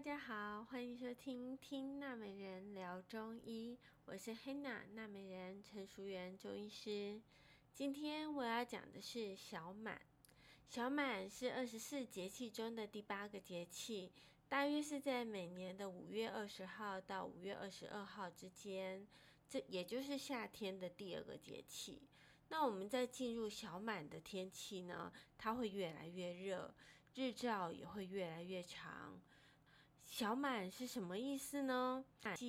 大家好，欢迎收听听娜美人聊中医，我是黑娜娜美人陈淑媛中医师。今天我要讲的是小满。小满是二十四节气中的第八个节气，大约是在每年的五月二十号到五月二十二号之间，这也就是夏天的第二个节气。那我们在进入小满的天气呢，它会越来越热，日照也会越来越长。小满是什么意思呢？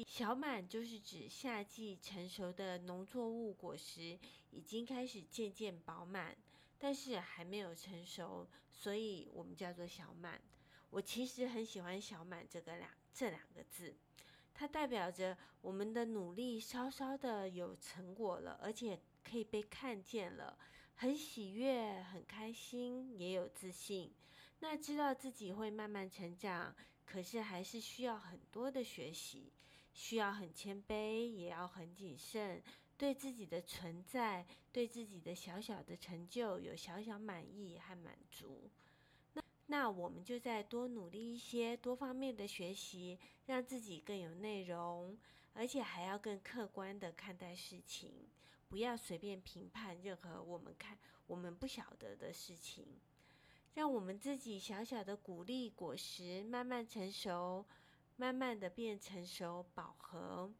小满就是指夏季成熟的农作物果实已经开始渐渐饱满，但是还没有成熟，所以我们叫做小满。我其实很喜欢“小满”这个两这两个字，它代表着我们的努力稍稍的有成果了，而且。可以被看见了，很喜悦，很开心，也有自信。那知道自己会慢慢成长，可是还是需要很多的学习，需要很谦卑，也要很谨慎，对自己的存在，对自己的小小的成就有小小满意和满足。那那我们就再多努力一些，多方面的学习，让自己更有内容，而且还要更客观的看待事情，不要随便评判任何我们看我们不晓得的事情，让我们自己小小的谷粒果实慢慢成熟，慢慢的变成熟饱和。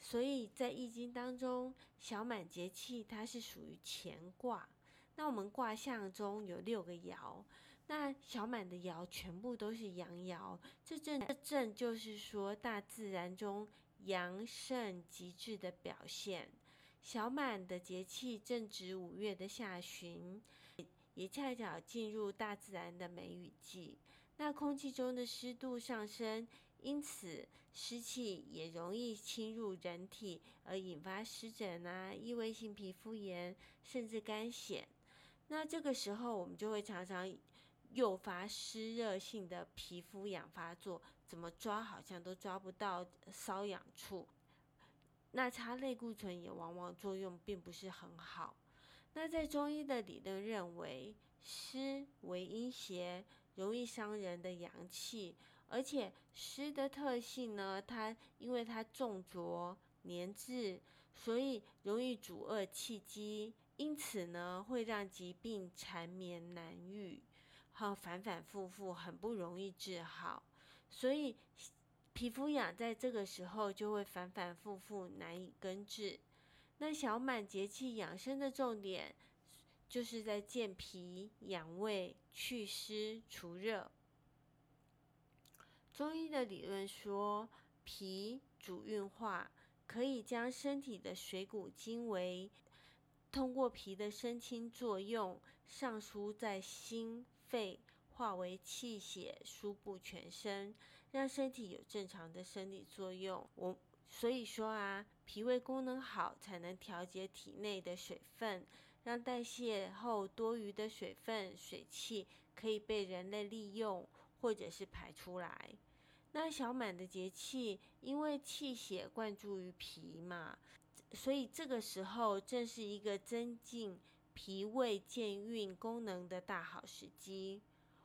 所以在易经当中，小满节气它是属于乾卦。那我们卦象中有六个爻，那小满的爻全部都是阳爻，这正这正就是说大自然中阳盛极致的表现。小满的节气正值五月的下旬，也恰巧进入大自然的梅雨季。那空气中的湿度上升，因此湿气也容易侵入人体，而引发湿疹啊、异位性皮肤炎，甚至干癣。那这个时候，我们就会常常诱发湿热性的皮肤痒发作，怎么抓好像都抓不到瘙痒处。那擦类固醇也往往作用并不是很好。那在中医的理论认为，湿为阴邪，容易伤人的阳气，而且湿的特性呢，它因为它重浊黏滞，所以容易阻遏气机。因此呢，会让疾病缠绵难愈，和反反复复，很不容易治好。所以皮肤痒在这个时候就会反反复复，难以根治。那小满节气养生的重点，就是在健脾、养胃、祛湿、除热。中医的理论说，脾主运化，可以将身体的水谷精微。通过脾的生清作用，上输在心肺，化为气血，输布全身，让身体有正常的生理作用。我所以说啊，脾胃功能好，才能调节体内的水分，让代谢后多余的水分、水气可以被人类利用，或者是排出来。那小满的节气，因为气血灌注于脾嘛。所以这个时候正是一个增进脾胃健运功能的大好时机。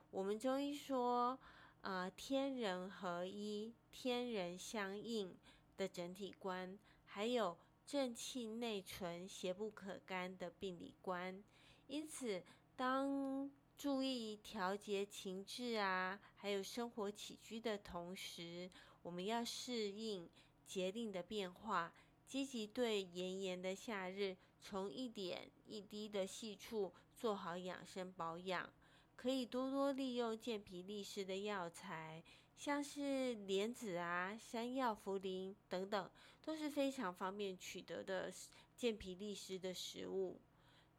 我们中医说，呃，天人合一、天人相应的整体观，还有正气内存、邪不可干的病理观。因此，当注意调节情志啊，还有生活起居的同时，我们要适应节令的变化。积极对炎炎的夏日，从一点一滴的细处做好养生保养，可以多多利用健脾利湿的药材，像是莲子啊、山药、茯苓等等，都是非常方便取得的健脾利湿的食物。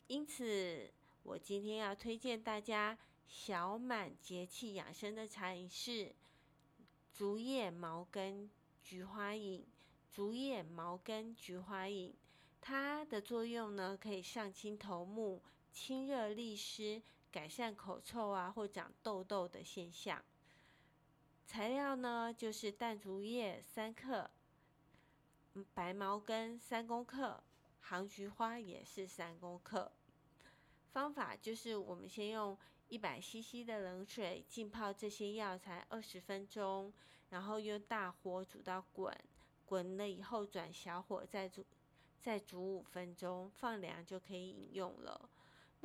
因此，我今天要推荐大家小满节气养生的茶饮是竹叶茅根菊花饮。竹叶茅根菊花饮，它的作用呢，可以上清头目、清热利湿、改善口臭啊或长痘痘的现象。材料呢，就是淡竹叶三克，白茅根三公克，杭菊花也是三公克。方法就是我们先用一百 CC 的冷水浸泡这些药材二十分钟，然后用大火煮到滚，滚了以后转小火再煮，再煮五分钟，放凉就可以饮用了。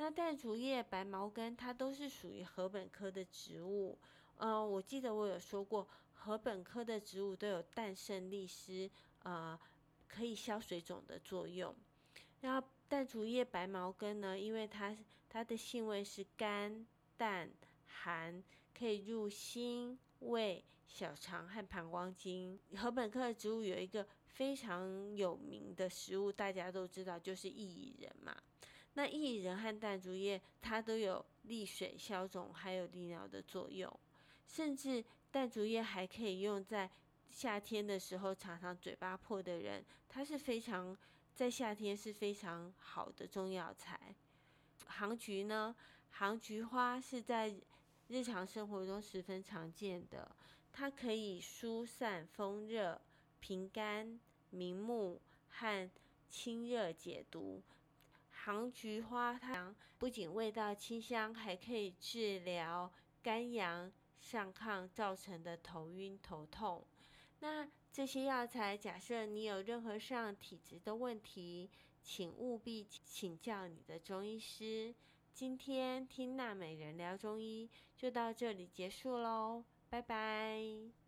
那淡竹叶、白茅根它都是属于禾本科的植物。呃，我记得我有说过，禾本科的植物都有淡胜利湿，呃，可以消水肿的作用。然后淡竹叶、白茅根呢，因为它它的性味是甘、淡、寒，可以入心、胃、小肠和膀胱经。禾本科的植物有一个非常有名的食物，大家都知道，就是薏苡仁嘛。那薏仁和淡竹叶，它都有利水、消肿，还有利尿的作用。甚至淡竹叶还可以用在夏天的时候，常常嘴巴破的人，它是非常在夏天是非常好的中药材。杭菊呢，杭菊花是在日常生活中十分常见的，它可以疏散风热、平肝、明目和清热解毒。杭菊花汤不仅味道清香，还可以治疗肝阳。上亢造成的头晕头痛，那这些药材，假设你有任何上体质的问题，请务必请教你的中医师。今天听娜美人聊中医就到这里结束喽，拜拜。